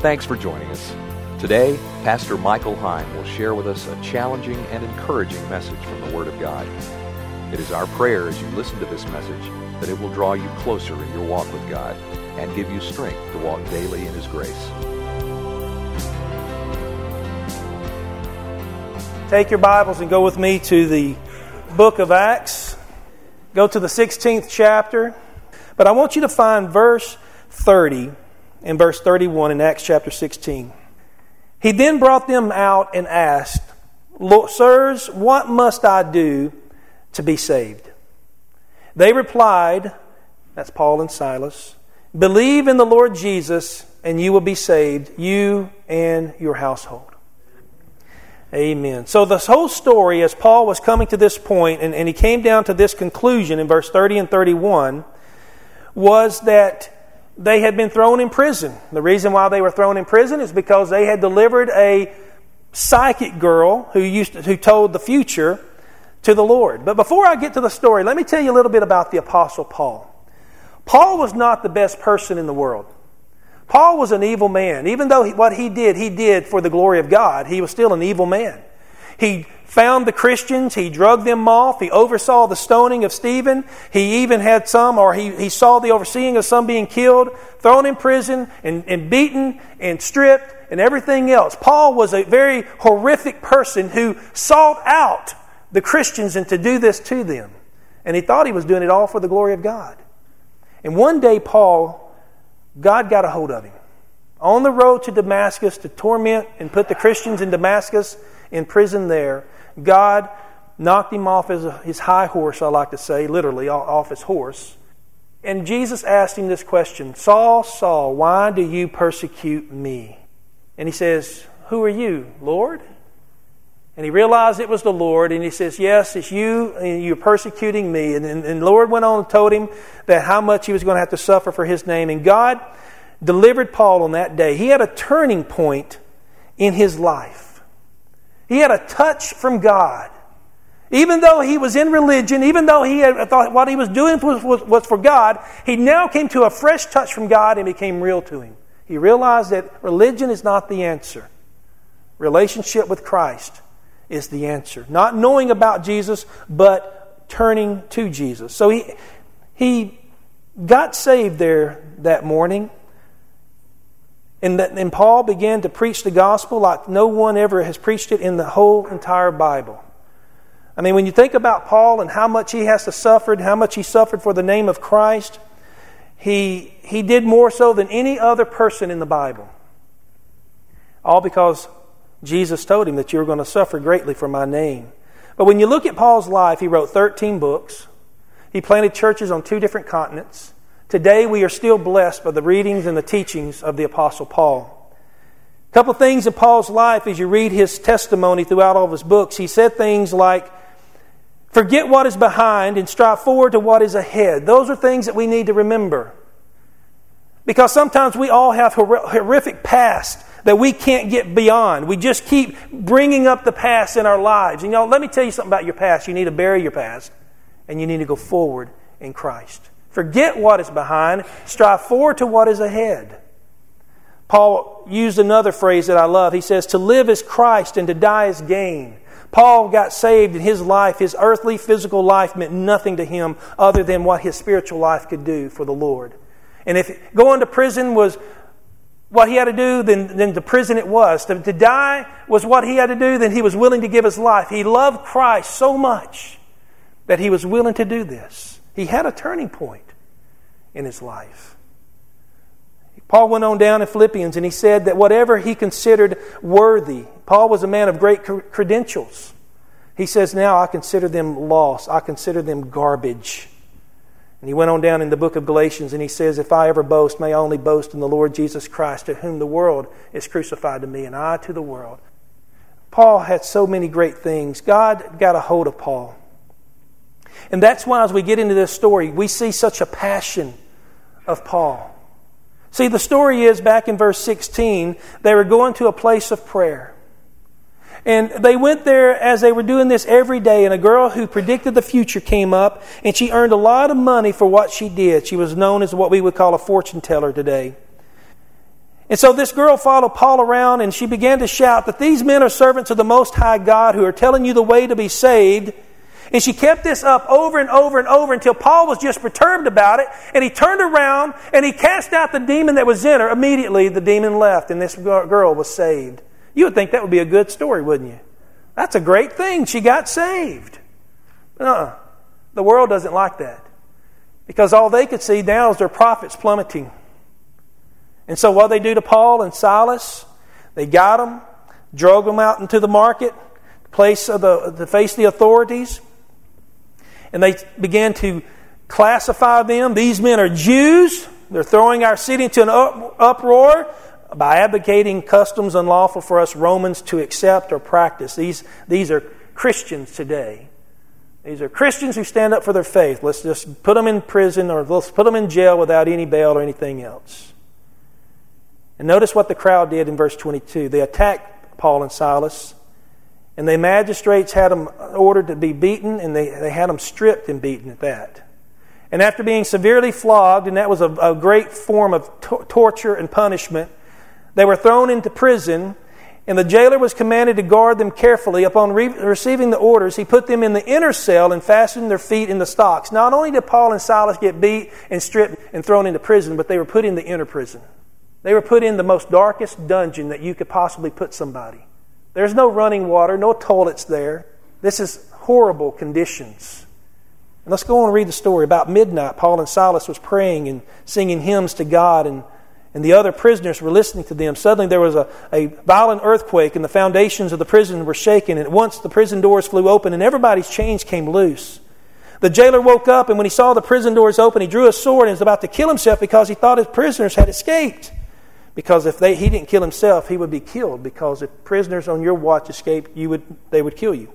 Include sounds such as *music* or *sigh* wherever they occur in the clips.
Thanks for joining us. Today, Pastor Michael Heim will share with us a challenging and encouraging message from the Word of God. It is our prayer as you listen to this message that it will draw you closer in your walk with God and give you strength to walk daily in His grace. Take your Bibles and go with me to the book of Acts. Go to the 16th chapter. But I want you to find verse 30 and verse 31 in Acts chapter 16. He then brought them out and asked, Sirs, what must I do to be saved? They replied, that's Paul and Silas, believe in the Lord Jesus and you will be saved, you and your household. Amen. So, this whole story, as Paul was coming to this point, and, and he came down to this conclusion in verse 30 and 31, was that they had been thrown in prison. The reason why they were thrown in prison is because they had delivered a psychic girl who, used to, who told the future to the Lord. But before I get to the story, let me tell you a little bit about the Apostle Paul. Paul was not the best person in the world. Paul was an evil man. Even though what he did, he did for the glory of God, he was still an evil man. He found the Christians, he drugged them off, he oversaw the stoning of Stephen, he even had some, or he, he saw the overseeing of some being killed, thrown in prison, and, and beaten, and stripped, and everything else. Paul was a very horrific person who sought out the Christians and to do this to them. And he thought he was doing it all for the glory of God. And one day, Paul God got a hold of him. On the road to Damascus to torment and put the Christians in Damascus in prison there, God knocked him off his, his high horse, I like to say, literally off his horse. And Jesus asked him this question Saul, Saul, why do you persecute me? And he says, Who are you, Lord? And he realized it was the Lord, and he says, Yes, it's you, and you're persecuting me. And, and, the Lord went on and told him that how much he was going to have to suffer for his name. And God delivered Paul on that day. He had a turning point in his life. He had a touch from God. Even though he was in religion, even though he had thought what he was doing was, was, was for God, he now came to a fresh touch from God and became real to him. He realized that religion is not the answer. Relationship with Christ is the answer. Not knowing about Jesus, but turning to Jesus. So he, he got saved there that morning. And, and Paul began to preach the gospel like no one ever has preached it in the whole entire Bible. I mean, when you think about Paul and how much he has to suffer, how much he suffered for the name of Christ, he, he did more so than any other person in the Bible. All because Jesus told him that you're going to suffer greatly for my name. But when you look at Paul's life, he wrote 13 books. He planted churches on two different continents. Today, we are still blessed by the readings and the teachings of the Apostle Paul. A couple of things in Paul's life as you read his testimony throughout all of his books. He said things like, Forget what is behind and strive forward to what is ahead. Those are things that we need to remember. Because sometimes we all have horrific past that we can't get beyond. We just keep bringing up the past in our lives. And You know, let me tell you something about your past. You need to bury your past and you need to go forward in Christ. Forget what is behind, strive forward to what is ahead. Paul used another phrase that I love. He says, To live is Christ and to die is gain. Paul got saved in his life. His earthly, physical life meant nothing to him other than what his spiritual life could do for the Lord. And if going to prison was what he had to do, then, then the prison it was. To, to die was what he had to do, then he was willing to give his life. He loved Christ so much that he was willing to do this. He had a turning point in his life. Paul went on down in Philippians and he said that whatever he considered worthy, Paul was a man of great credentials. He says, Now I consider them lost, I consider them garbage and he went on down in the book of Galatians and he says, If I ever boast, may I only boast in the Lord Jesus Christ, to whom the world is crucified to me, and I to the world. Paul had so many great things. God got a hold of Paul. And that's why, as we get into this story, we see such a passion of Paul. See, the story is back in verse 16, they were going to a place of prayer. And they went there as they were doing this every day, and a girl who predicted the future came up, and she earned a lot of money for what she did. She was known as what we would call a fortune teller today. And so this girl followed Paul around and she began to shout that these men are servants of the Most High God who are telling you the way to be saved. And she kept this up over and over and over until Paul was just perturbed about it. And he turned around and he cast out the demon that was in her. Immediately, the demon left and this girl was saved. You would think that would be a good story, wouldn't you? That's a great thing. She got saved. Uh-uh. The world doesn't like that. Because all they could see now is their profits plummeting. And so what they do to Paul and Silas, they got them, drove them out into the market, place of the, to face the authorities, and they began to classify them. These men are Jews. They're throwing our city into an uproar by advocating customs unlawful for us Romans to accept or practice. These, these are Christians today. These are Christians who stand up for their faith. Let's just put them in prison or let's put them in jail without any bail or anything else. And notice what the crowd did in verse 22. They attacked Paul and Silas, and the magistrates had them ordered to be beaten, and they, they had them stripped and beaten at that. And after being severely flogged, and that was a, a great form of to- torture and punishment, they were thrown into prison, and the jailer was commanded to guard them carefully. Upon re- receiving the orders, he put them in the inner cell and fastened their feet in the stocks. Not only did Paul and Silas get beat and stripped and thrown into prison, but they were put in the inner prison. They were put in the most darkest dungeon that you could possibly put somebody. There's no running water, no toilets there. This is horrible conditions. And let's go on and read the story. About midnight, Paul and Silas was praying and singing hymns to God, and, and the other prisoners were listening to them. Suddenly there was a, a violent earthquake, and the foundations of the prison were shaken. And at once the prison doors flew open, and everybody's chains came loose. The jailer woke up, and when he saw the prison doors open, he drew a sword and was about to kill himself because he thought his prisoners had escaped. Because if they, he didn't kill himself, he would be killed. Because if prisoners on your watch escaped, you would, they would kill you.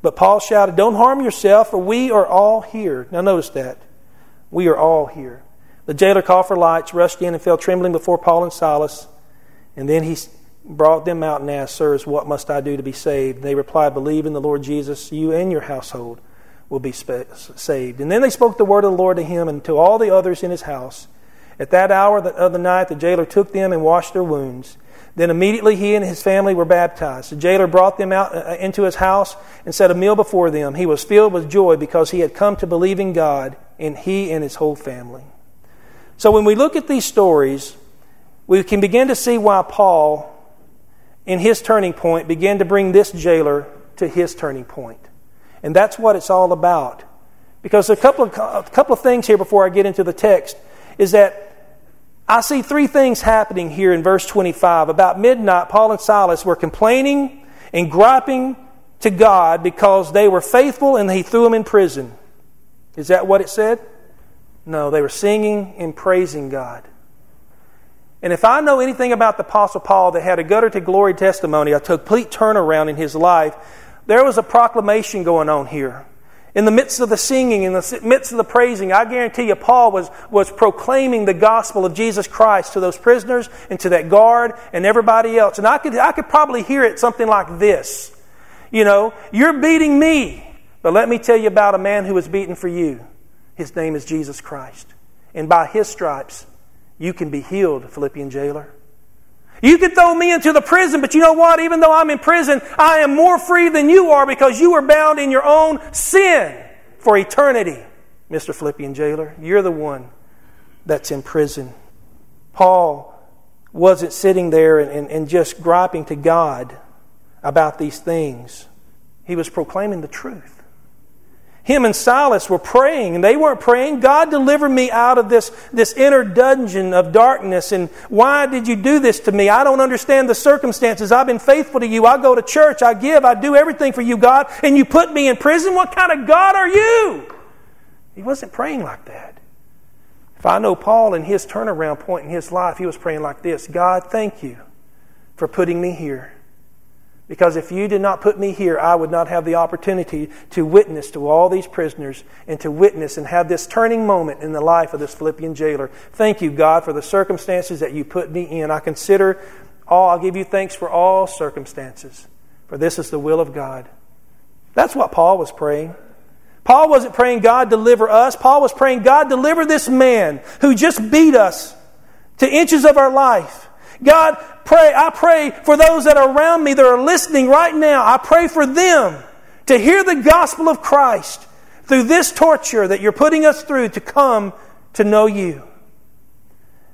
But Paul shouted, Don't harm yourself, for we are all here. Now notice that. We are all here. The jailer called for lights, rushed in, and fell trembling before Paul and Silas. And then he brought them out and asked, Sirs, what must I do to be saved? They replied, Believe in the Lord Jesus, you and your household will be saved. And then they spoke the word of the Lord to him and to all the others in his house. At that hour of the night, the jailer took them and washed their wounds. Then immediately he and his family were baptized. The jailer brought them out uh, into his house and set a meal before them. He was filled with joy because he had come to believe in God, and he and his whole family. So when we look at these stories, we can begin to see why Paul, in his turning point, began to bring this jailer to his turning point. And that's what it's all about. Because a couple of, a couple of things here before I get into the text is that I see three things happening here in verse 25. About midnight, Paul and Silas were complaining and griping to God because they were faithful and he threw them in prison. Is that what it said? No, they were singing and praising God. And if I know anything about the Apostle Paul that had a gutter to glory testimony, a complete turnaround in his life, there was a proclamation going on here. In the midst of the singing, in the midst of the praising, I guarantee you, Paul was, was proclaiming the gospel of Jesus Christ to those prisoners and to that guard and everybody else. And I could, I could probably hear it something like this You know, you're beating me, but let me tell you about a man who was beaten for you. His name is Jesus Christ. And by his stripes, you can be healed, Philippian jailer. You could throw me into the prison, but you know what? Even though I'm in prison, I am more free than you are because you are bound in your own sin for eternity. Mr. Philippian jailer, you're the one that's in prison. Paul wasn't sitting there and, and, and just griping to God about these things, he was proclaiming the truth. Him and Silas were praying, and they weren't praying, God, deliver me out of this, this inner dungeon of darkness. And why did you do this to me? I don't understand the circumstances. I've been faithful to you. I go to church. I give. I do everything for you, God. And you put me in prison? What kind of God are you? He wasn't praying like that. If I know Paul and his turnaround point in his life, he was praying like this God, thank you for putting me here. Because if you did not put me here, I would not have the opportunity to witness to all these prisoners and to witness and have this turning moment in the life of this Philippian jailer. Thank you, God, for the circumstances that you put me in. I consider all, I'll give you thanks for all circumstances, for this is the will of God. That's what Paul was praying. Paul wasn't praying, God, deliver us. Paul was praying, God, deliver this man who just beat us to inches of our life God, pray, I pray for those that are around me that are listening right now. I pray for them to hear the gospel of Christ through this torture that you're putting us through to come to know you.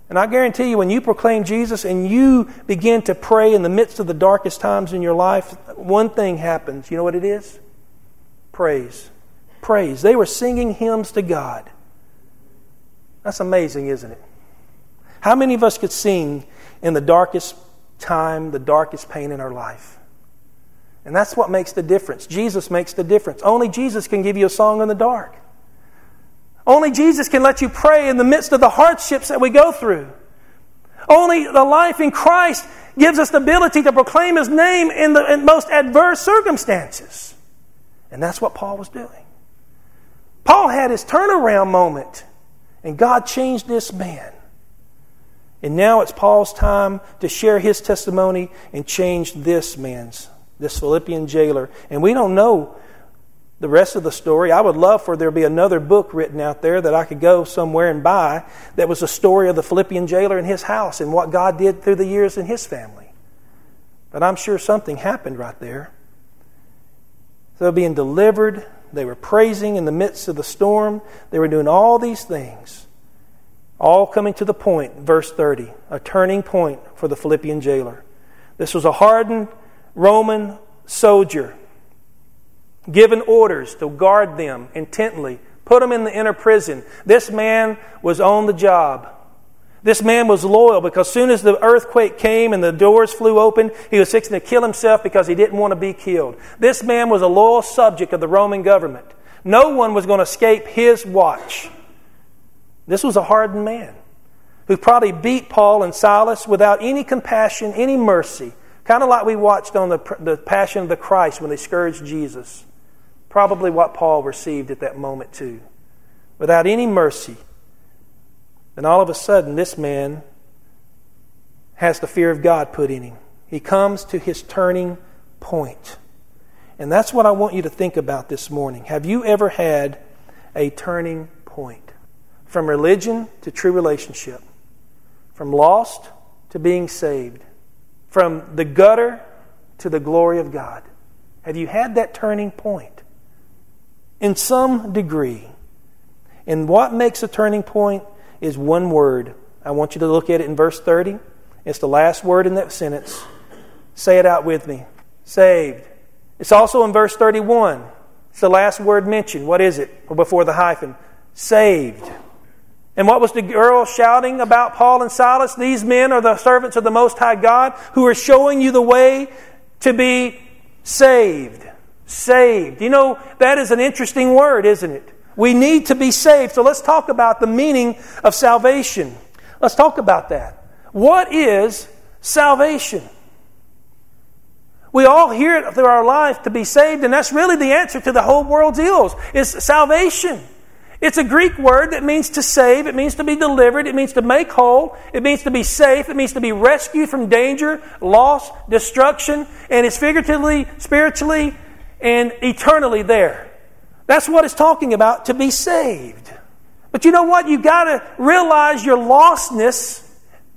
And I guarantee you, when you proclaim Jesus and you begin to pray in the midst of the darkest times in your life, one thing happens. You know what it is? Praise. Praise. They were singing hymns to God. That's amazing, isn't it? How many of us could sing in the darkest time, the darkest pain in our life? And that's what makes the difference. Jesus makes the difference. Only Jesus can give you a song in the dark. Only Jesus can let you pray in the midst of the hardships that we go through. Only the life in Christ gives us the ability to proclaim His name in the in most adverse circumstances. And that's what Paul was doing. Paul had his turnaround moment, and God changed this man. And now it's Paul's time to share his testimony and change this man's, this Philippian jailer. And we don't know the rest of the story. I would love for there to be another book written out there that I could go somewhere and buy that was a story of the Philippian jailer in his house and what God did through the years in his family. But I'm sure something happened right there. So they're being delivered. They were praising in the midst of the storm. They were doing all these things. All coming to the point, verse 30, a turning point for the Philippian jailer. This was a hardened Roman soldier given orders to guard them intently, put them in the inner prison. This man was on the job. This man was loyal because as soon as the earthquake came and the doors flew open, he was fixing to kill himself because he didn't want to be killed. This man was a loyal subject of the Roman government. No one was going to escape his watch. This was a hardened man who probably beat Paul and Silas without any compassion, any mercy, kind of like we watched on the, the Passion of the Christ when they scourged Jesus. Probably what Paul received at that moment, too. Without any mercy. And all of a sudden, this man has the fear of God put in him. He comes to his turning point. And that's what I want you to think about this morning. Have you ever had a turning point? From religion to true relationship, from lost to being saved, from the gutter to the glory of God. Have you had that turning point? in some degree. And what makes a turning point is one word. I want you to look at it in verse 30. It's the last word in that sentence. Say it out with me. Saved. It's also in verse 31. It's the last word mentioned. What is it? Before the hyphen. Saved. And what was the girl shouting about Paul and Silas? These men are the servants of the Most High God who are showing you the way to be saved saved. You know, that is an interesting word, isn't it? We need to be saved. So let's talk about the meaning of salvation. Let's talk about that. What is salvation? We all hear it through our life to be saved, and that's really the answer to the whole world's ills, is salvation. It's a Greek word that means to save, it means to be delivered, it means to make whole, it means to be safe, it means to be rescued from danger, loss, destruction, and it's figuratively, spiritually, and eternally there. That's what it's talking about to be saved. But you know what? You got to realize your lostness.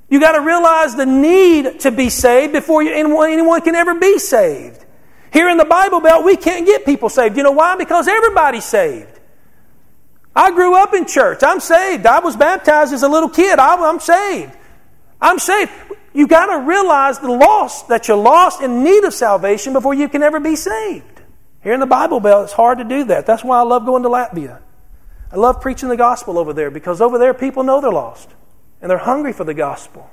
You got to realize the need to be saved before you, anyone, anyone can ever be saved. Here in the Bible Belt, we can't get people saved. You know why? Because everybody's saved. I grew up in church. I'm saved. I was baptized as a little kid. I'm saved. I'm saved. You got to realize the loss that you're lost in need of salvation before you can ever be saved. Here in the Bible Belt, it's hard to do that. That's why I love going to Latvia. I love preaching the gospel over there because over there people know they're lost and they're hungry for the gospel.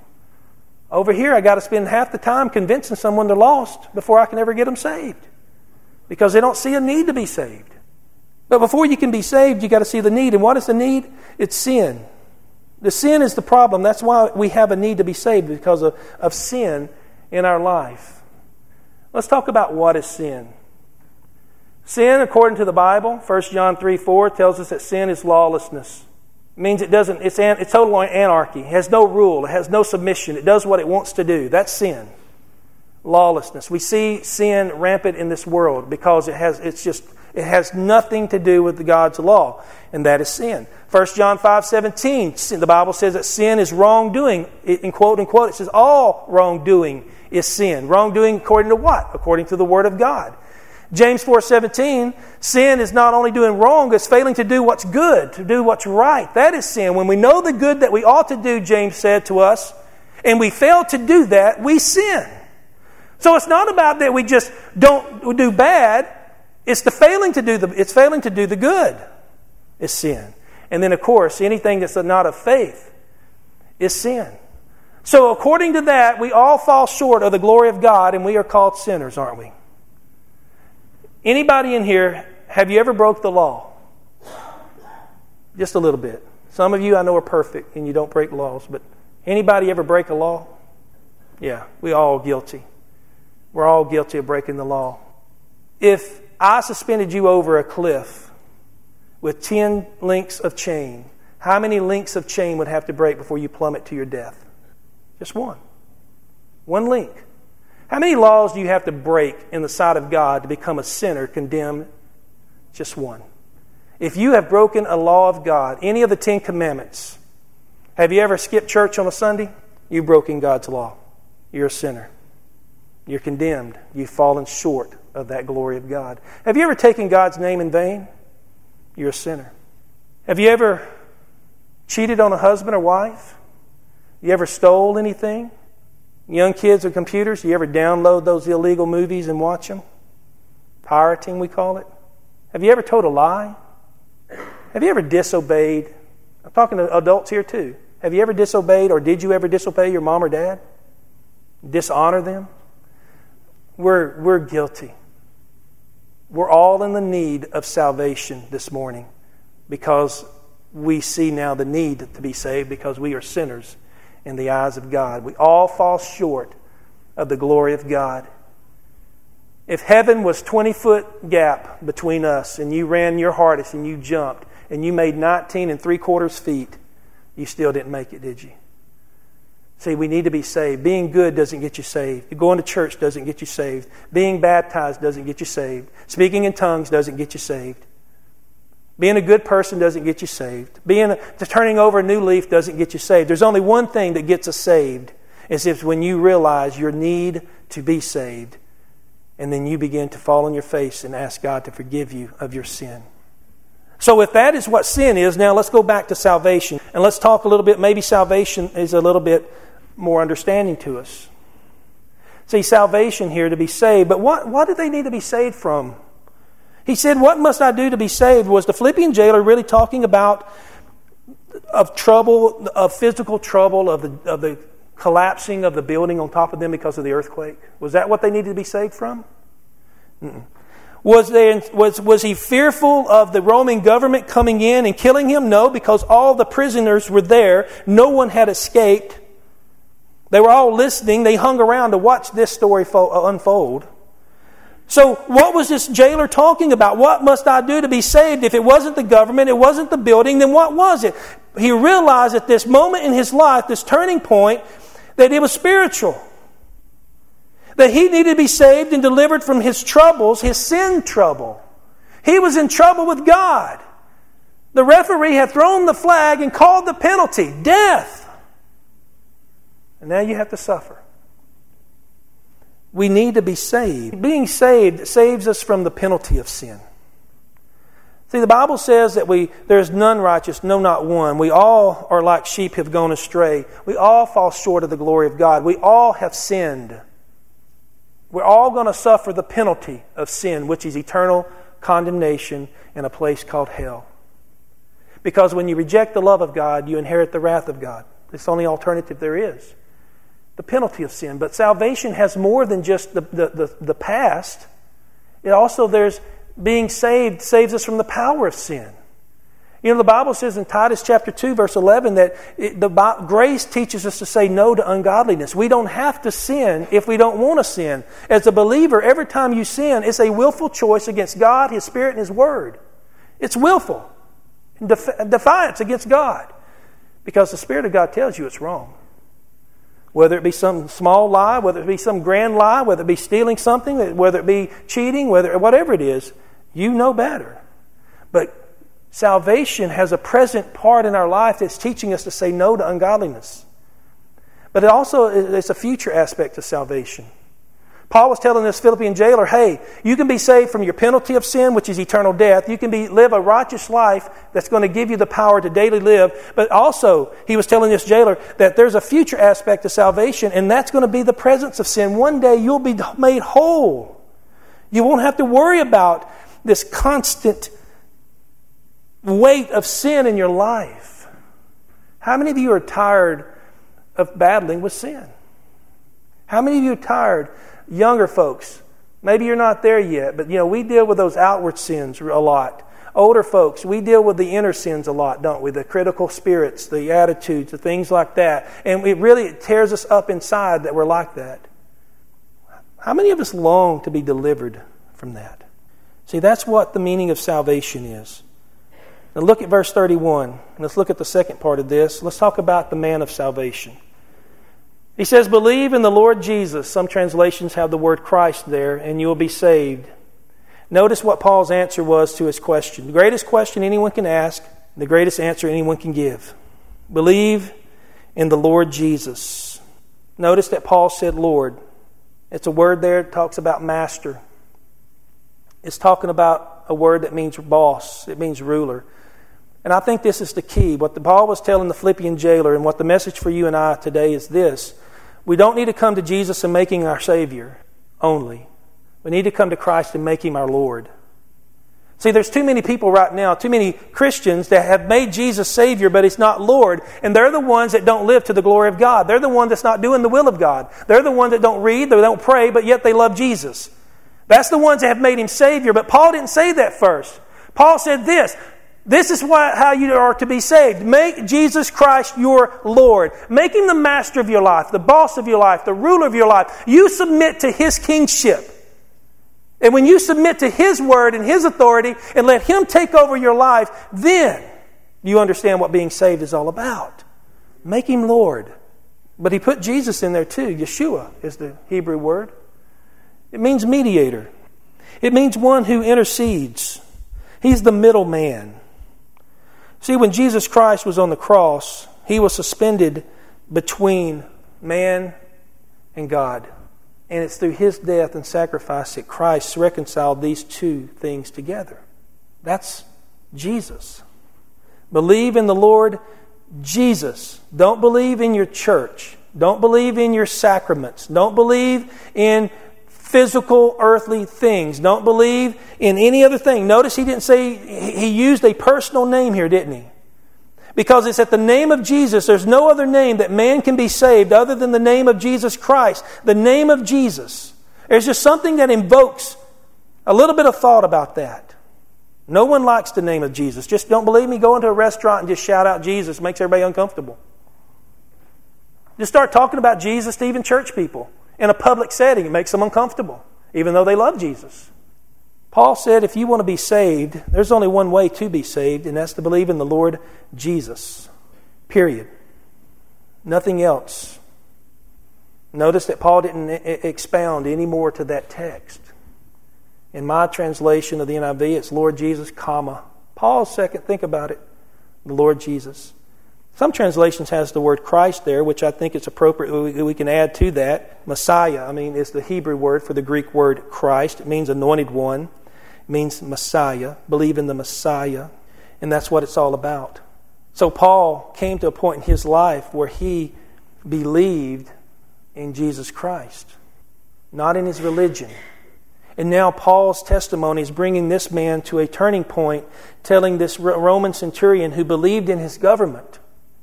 Over here, I got to spend half the time convincing someone they're lost before I can ever get them saved because they don't see a need to be saved. But before you can be saved, you got to see the need. And what is the need? It's sin. The sin is the problem. That's why we have a need to be saved because of, of sin in our life. Let's talk about what is sin. Sin, according to the Bible, 1 John 3 4 tells us that sin is lawlessness. It means it doesn't, it's, an, it's total anarchy. It has no rule, it has no submission, it does what it wants to do. That's sin. Lawlessness. We see sin rampant in this world because it has, it's just, it has nothing to do with God's law, and that is sin. 1 John 5 17, the Bible says that sin is wrongdoing. In quote, unquote, it says all wrongdoing is sin. Wrongdoing according to what? According to the Word of God. James 4:17, sin is not only doing wrong, it's failing to do what's good, to do what's right. That is sin. When we know the good that we ought to do, James said to us, and we fail to do that, we sin. So it's not about that we just don't do bad, it's the failing to do the it's failing to do the good is sin. And then of course, anything that's not of faith is sin. So according to that, we all fall short of the glory of God and we are called sinners, aren't we? Anybody in here, have you ever broke the law? Just a little bit. Some of you I know are perfect and you don't break laws, but anybody ever break a law? Yeah, we all guilty. We're all guilty of breaking the law. If I suspended you over a cliff with 10 links of chain, how many links of chain would have to break before you plummet to your death? Just one. One link. How many laws do you have to break in the sight of God to become a sinner condemned? Just one. If you have broken a law of God, any of the Ten Commandments, have you ever skipped church on a Sunday? You've broken God's law. You're a sinner. You're condemned. You've fallen short of that glory of God. Have you ever taken God's name in vain? You're a sinner. Have you ever cheated on a husband or wife? You ever stole anything? Young kids with computers, you ever download those illegal movies and watch them? Pirating, we call it. Have you ever told a lie? Have you ever disobeyed? I'm talking to adults here too. Have you ever disobeyed or did you ever disobey your mom or dad? Dishonor them? We're, we're guilty. We're all in the need of salvation this morning because we see now the need to be saved because we are sinners in the eyes of God. We all fall short of the glory of God. If heaven was 20 foot gap between us and you ran your hardest and you jumped and you made 19 and three quarters feet, you still didn't make it, did you? See, we need to be saved. Being good doesn't get you saved. Going to church doesn't get you saved. Being baptized doesn't get you saved. Speaking in tongues doesn't get you saved. Being a good person doesn't get you saved. Being turning over a new leaf doesn't get you saved. There's only one thing that gets us saved. Is if when you realize your need to be saved, and then you begin to fall on your face and ask God to forgive you of your sin. So, if that is what sin is, now let's go back to salvation and let's talk a little bit. Maybe salvation is a little bit more understanding to us. See, salvation here to be saved, but what, what do they need to be saved from? He said, What must I do to be saved? Was the Philippian jailer really talking about of trouble, of physical trouble, of the, of the collapsing of the building on top of them because of the earthquake? Was that what they needed to be saved from? Was, there, was, was he fearful of the Roman government coming in and killing him? No, because all the prisoners were there. No one had escaped. They were all listening. They hung around to watch this story uh, unfold. So, what was this jailer talking about? What must I do to be saved? If it wasn't the government, it wasn't the building, then what was it? He realized at this moment in his life, this turning point, that it was spiritual. That he needed to be saved and delivered from his troubles, his sin trouble. He was in trouble with God. The referee had thrown the flag and called the penalty death. And now you have to suffer. We need to be saved. Being saved saves us from the penalty of sin. See, the Bible says that we there is none righteous, no, not one. We all are like sheep have gone astray. We all fall short of the glory of God. We all have sinned. We're all going to suffer the penalty of sin, which is eternal condemnation in a place called hell. Because when you reject the love of God, you inherit the wrath of God. It's the only alternative there is the penalty of sin. But salvation has more than just the, the, the, the past. It also, there's being saved saves us from the power of sin. You know, the Bible says in Titus chapter 2, verse 11, that it, the grace teaches us to say no to ungodliness. We don't have to sin if we don't want to sin. As a believer, every time you sin, it's a willful choice against God, His Spirit, and His Word. It's willful, defiance against God, because the Spirit of God tells you it's wrong. Whether it be some small lie, whether it be some grand lie, whether it be stealing something, whether it be cheating, whether whatever it is, you know better. But salvation has a present part in our life that's teaching us to say no to ungodliness. But it also is a future aspect of salvation. Paul was telling this Philippian jailer, hey, you can be saved from your penalty of sin, which is eternal death. You can be, live a righteous life that's going to give you the power to daily live. But also, he was telling this jailer that there's a future aspect of salvation, and that's going to be the presence of sin. One day you'll be made whole. You won't have to worry about this constant weight of sin in your life. How many of you are tired of battling with sin? How many of you are tired Younger folks, maybe you're not there yet, but you know, we deal with those outward sins a lot. Older folks, we deal with the inner sins a lot, don't we? The critical spirits, the attitudes, the things like that. And it really tears us up inside that we're like that. How many of us long to be delivered from that? See, that's what the meaning of salvation is. Now look at verse 31. Let's look at the second part of this. Let's talk about the man of salvation. He says, Believe in the Lord Jesus. Some translations have the word Christ there, and you will be saved. Notice what Paul's answer was to his question. The greatest question anyone can ask, the greatest answer anyone can give. Believe in the Lord Jesus. Notice that Paul said Lord. It's a word there that talks about master. It's talking about a word that means boss, it means ruler. And I think this is the key. What the, Paul was telling the Philippian jailer, and what the message for you and I today is this we don't need to come to Jesus and him our Savior only. We need to come to Christ and make him our Lord. See, there's too many people right now, too many Christians that have made Jesus Savior, but He's not Lord. And they're the ones that don't live to the glory of God. They're the ones that's not doing the will of God. They're the ones that don't read, they don't pray, but yet they love Jesus. That's the ones that have made Him Savior. But Paul didn't say that first. Paul said this this is why, how you are to be saved. Make Jesus Christ your Lord. Make Him the master of your life, the boss of your life, the ruler of your life. You submit to His kingship. And when you submit to His word and His authority and let Him take over your life, then you understand what being saved is all about. Make Him Lord. But He put Jesus in there too. Yeshua is the Hebrew word. It means mediator, it means one who intercedes. He's the middleman. See, when Jesus Christ was on the cross, he was suspended between man and God. And it's through his death and sacrifice that Christ reconciled these two things together. That's Jesus. Believe in the Lord Jesus. Don't believe in your church. Don't believe in your sacraments. Don't believe in physical earthly things. Don't believe in any other thing. Notice he didn't say, he used a personal name here, didn't he? Because it's at the name of Jesus. There's no other name that man can be saved other than the name of Jesus Christ. The name of Jesus. There's just something that invokes a little bit of thought about that. No one likes the name of Jesus. Just don't believe me, go into a restaurant and just shout out Jesus. It makes everybody uncomfortable. Just start talking about Jesus to even church people in a public setting. It makes them uncomfortable, even though they love Jesus. Paul said if you want to be saved, there's only one way to be saved, and that's to believe in the Lord Jesus. Period. Nothing else. Notice that Paul didn't expound any more to that text. In my translation of the NIV, it's Lord Jesus, comma. Pause second, think about it. The Lord Jesus. Some translations has the word Christ there, which I think it's appropriate. We can add to that. Messiah, I mean, is the Hebrew word for the Greek word Christ. It means anointed one. It means Messiah. Believe in the Messiah. And that's what it's all about. So Paul came to a point in his life where he believed in Jesus Christ, not in his religion. And now Paul's testimony is bringing this man to a turning point, telling this Roman centurion who believed in his government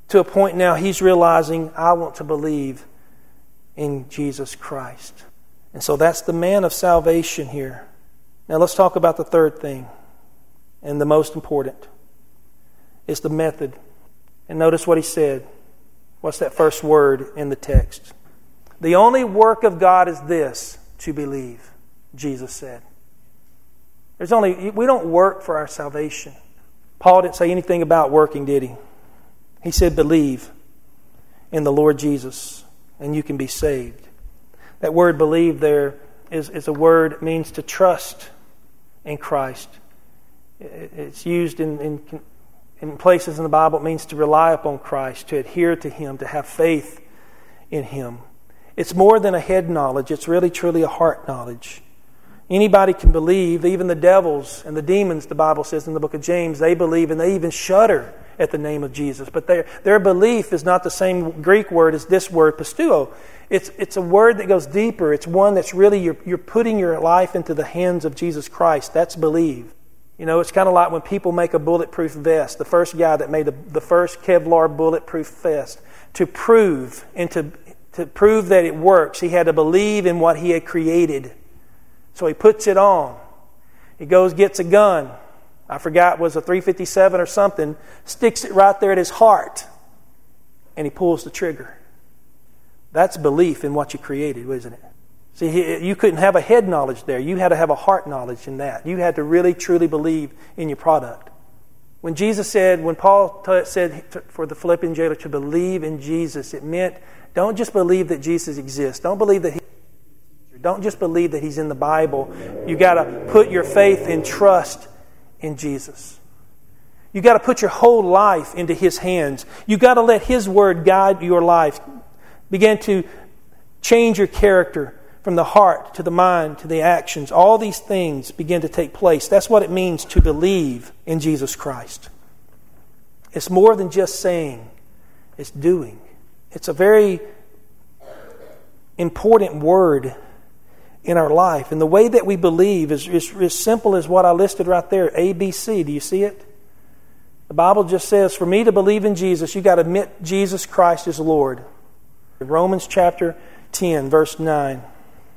to a point now he's realizing, I want to believe in Jesus Christ. And so that's the man of salvation here. Now let's talk about the third thing, and the most important. It's the method. And notice what he said. What's that first word in the text? The only work of God is this to believe, Jesus said. There's only we don't work for our salvation. Paul didn't say anything about working, did he? He said, Believe in the Lord Jesus and you can be saved. That word believe there is, is a word means to trust in Christ. It's used in, in, in places in the Bible, it means to rely upon Christ, to adhere to Him, to have faith in Him. It's more than a head knowledge, it's really truly a heart knowledge. Anybody can believe, even the devils and the demons, the Bible says in the book of James, they believe and they even shudder at the name of Jesus. But their, their belief is not the same Greek word as this word, pisteuo. It's, it's a word that goes deeper. It's one that's really, you're, you're putting your life into the hands of Jesus Christ. That's believe. You know, it's kind of like when people make a bulletproof vest. The first guy that made the, the first Kevlar bulletproof vest, to prove and to, to prove that it works, he had to believe in what he had created. So he puts it on. He goes, gets a gun. I forgot, was a 357 or something, sticks it right there at his heart, and he pulls the trigger. That's belief in what you created, isn't it? See, you couldn't have a head knowledge there. You had to have a heart knowledge in that. You had to really, truly believe in your product. When Jesus said, when Paul said for the Philippian jailer to believe in Jesus, it meant don't just believe that Jesus exists. Don't believe that he don't just believe that he's in the Bible. You got to put your faith and trust in Jesus. You got to put your whole life into his hands. You got to let his word guide your life. Begin to change your character from the heart to the mind to the actions, all these things begin to take place. That's what it means to believe in Jesus Christ. It's more than just saying, it's doing. It's a very important word in our life. And the way that we believe is, as simple as what I listed right there A, B, C. Do you see it? The Bible just says, for me to believe in Jesus, you've got to admit Jesus Christ is Lord. Romans chapter 10, verse 9.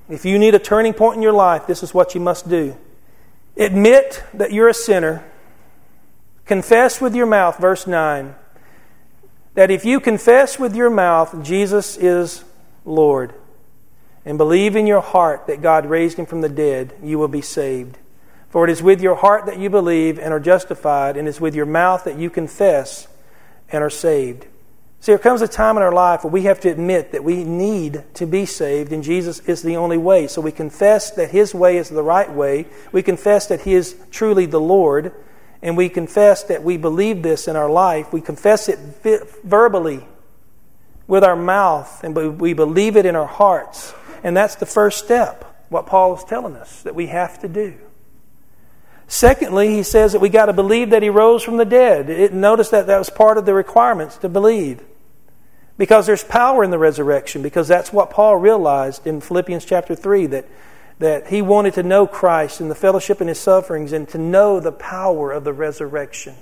If you need a turning point in your life, this is what you must do admit that you're a sinner, confess with your mouth, verse 9, that if you confess with your mouth Jesus is Lord, and believe in your heart that God raised him from the dead, you will be saved. For it is with your heart that you believe and are justified, and it is with your mouth that you confess and are saved. See, there comes a time in our life where we have to admit that we need to be saved, and Jesus is the only way. So we confess that His way is the right way. We confess that He is truly the Lord, and we confess that we believe this in our life. We confess it verbally with our mouth, and we believe it in our hearts. And that's the first step, what Paul is telling us that we have to do. Secondly, he says that we got to believe that he rose from the dead. It, notice that that was part of the requirements to believe. Because there's power in the resurrection, because that's what Paul realized in Philippians chapter 3 that, that he wanted to know Christ and the fellowship in his sufferings and to know the power of the resurrection.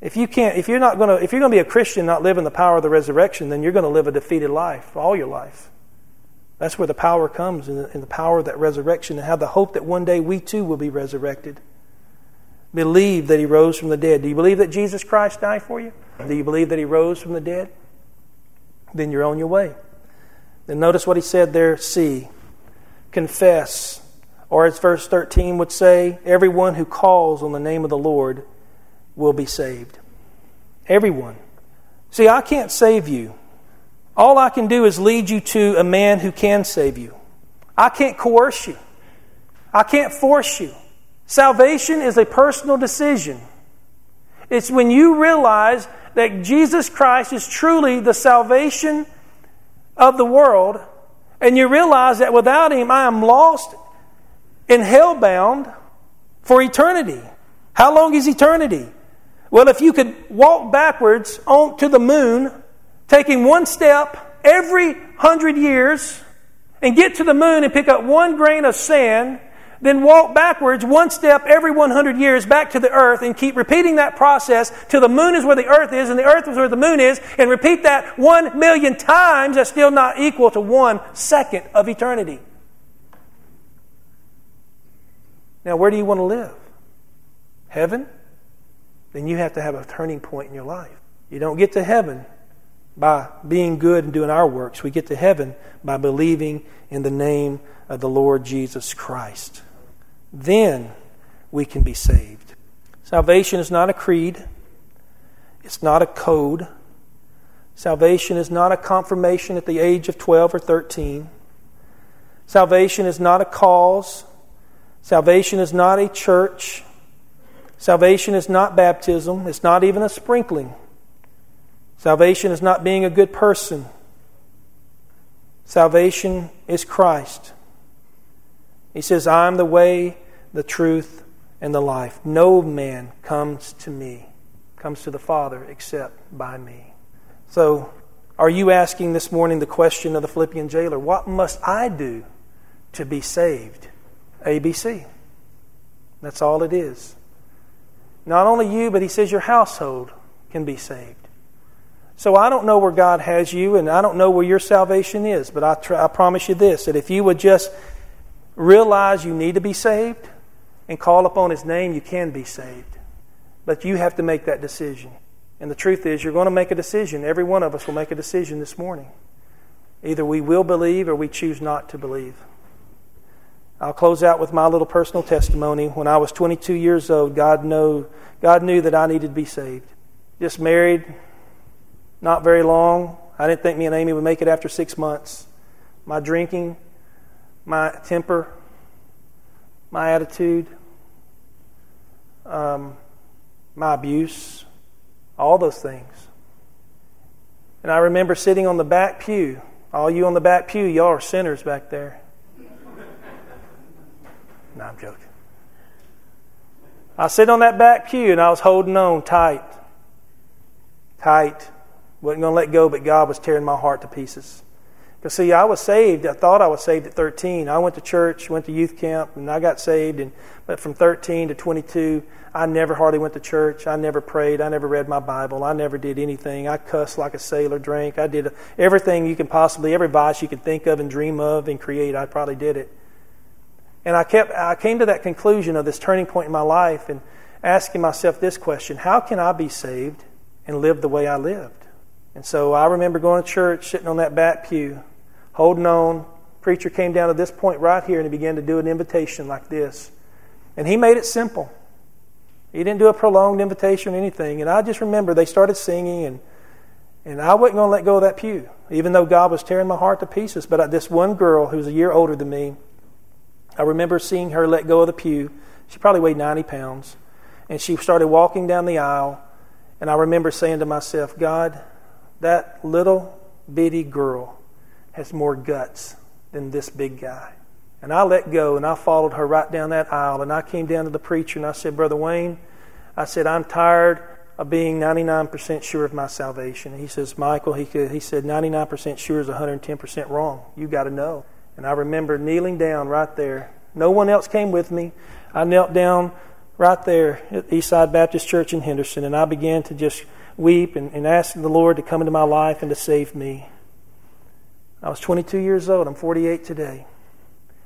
If you can't, if you're not going to, if you're going to be a Christian, not live in the power of the resurrection, then you're going to live a defeated life all your life. That's where the power comes in the, in the power of that resurrection and have the hope that one day we too will be resurrected. Believe that he rose from the dead. Do you believe that Jesus Christ died for you? Do you believe that he rose from the dead? then you're on your way. Then notice what he said there see, confess, or as verse 13 would say, everyone who calls on the name of the Lord will be saved. Everyone. See, I can't save you. All I can do is lead you to a man who can save you. I can't coerce you. I can't force you. Salvation is a personal decision. It's when you realize that Jesus Christ is truly the salvation of the world, and you realize that without Him, I am lost and hell-bound for eternity. How long is eternity? Well, if you could walk backwards on to the moon, taking one step every hundred years, and get to the moon and pick up one grain of sand, then walk backwards one step every 100 years back to the earth and keep repeating that process till the moon is where the earth is and the earth is where the moon is, and repeat that one million times, that's still not equal to one second of eternity. Now, where do you want to live? Heaven? Then you have to have a turning point in your life. You don't get to heaven by being good and doing our works. We get to heaven by believing in the name of the Lord Jesus Christ then we can be saved. Salvation is not a creed, it's not a code. Salvation is not a confirmation at the age of 12 or 13. Salvation is not a cause. Salvation is not a church. Salvation is not baptism. It's not even a sprinkling. Salvation is not being a good person. Salvation is Christ. He says, I am the way, the truth, and the life. No man comes to me, comes to the Father, except by me. So, are you asking this morning the question of the Philippian jailer, What must I do to be saved? ABC. That's all it is. Not only you, but he says your household can be saved. So I don't know where God has you, and I don't know where your salvation is, but I, try, I promise you this that if you would just realize you need to be saved and call upon His name, you can be saved. But you have to make that decision. And the truth is, you're going to make a decision. Every one of us will make a decision this morning. Either we will believe or we choose not to believe. I'll close out with my little personal testimony. When I was 22 years old, God, know, God knew that I needed to be saved. Just married, not very long. I didn't think me and Amy would make it after six months. My drinking, my temper, my attitude, um, my abuse, all those things. And I remember sitting on the back pew. All you on the back pew, y'all are sinners back there. *laughs* no, I'm joking. I sit on that back pew and I was holding on tight. Tight. Wasn't going to let go, but God was tearing my heart to pieces. Because, see, I was saved. I thought I was saved at 13. I went to church, went to youth camp, and I got saved. And, but from 13 to 22, I never hardly went to church. I never prayed. I never read my Bible. I never did anything. I cussed like a sailor, drank. I did everything you can possibly, every vice you can think of and dream of and create, I probably did it. And I, kept, I came to that conclusion of this turning point in my life and asking myself this question How can I be saved and live the way I lived? And so I remember going to church, sitting on that back pew, holding on. Preacher came down to this point right here and he began to do an invitation like this. And he made it simple. He didn't do a prolonged invitation or anything. And I just remember they started singing and and I wasn't going to let go of that pew, even though God was tearing my heart to pieces. But this one girl who was a year older than me, I remember seeing her let go of the pew. She probably weighed 90 pounds. And she started walking down the aisle. And I remember saying to myself, God, that little bitty girl has more guts than this big guy. And I let go and I followed her right down that aisle. And I came down to the preacher and I said, Brother Wayne, I said, I'm tired of being 99% sure of my salvation. And he says, Michael, he, he said, 99% sure is 110% wrong. You got to know. And I remember kneeling down right there. No one else came with me. I knelt down right there at Eastside Baptist Church in Henderson and I began to just weep and, and ask the Lord to come into my life and to save me. I was 22 years old. I'm 48 today.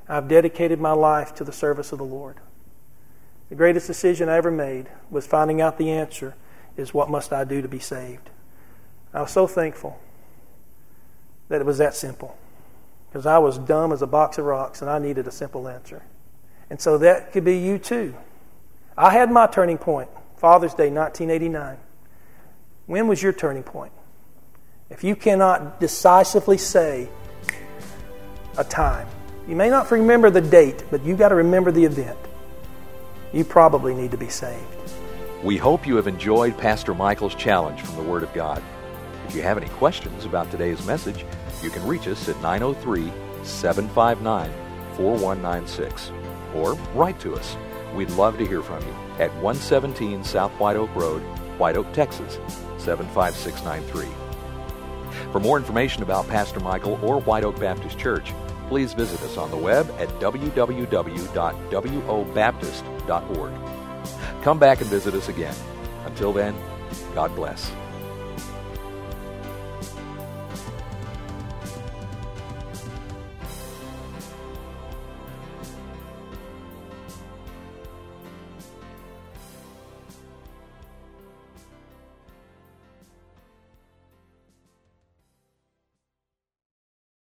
I've dedicated my life to the service of the Lord. The greatest decision I ever made was finding out the answer is what must I do to be saved? I was so thankful that it was that simple because I was dumb as a box of rocks and I needed a simple answer. And so that could be you too. I had my turning point, Father's Day 1989. When was your turning point? If you cannot decisively say a time, you may not remember the date, but you got to remember the event. You probably need to be saved. We hope you have enjoyed Pastor Michael's challenge from the Word of God. If you have any questions about today's message, you can reach us at 903 759 4196 or write to us. We'd love to hear from you at 117 South White Oak Road, White Oak, Texas 75693. For more information about Pastor Michael or White Oak Baptist Church, please visit us on the web at www.wobaptist.org. Come back and visit us again. Until then, God bless.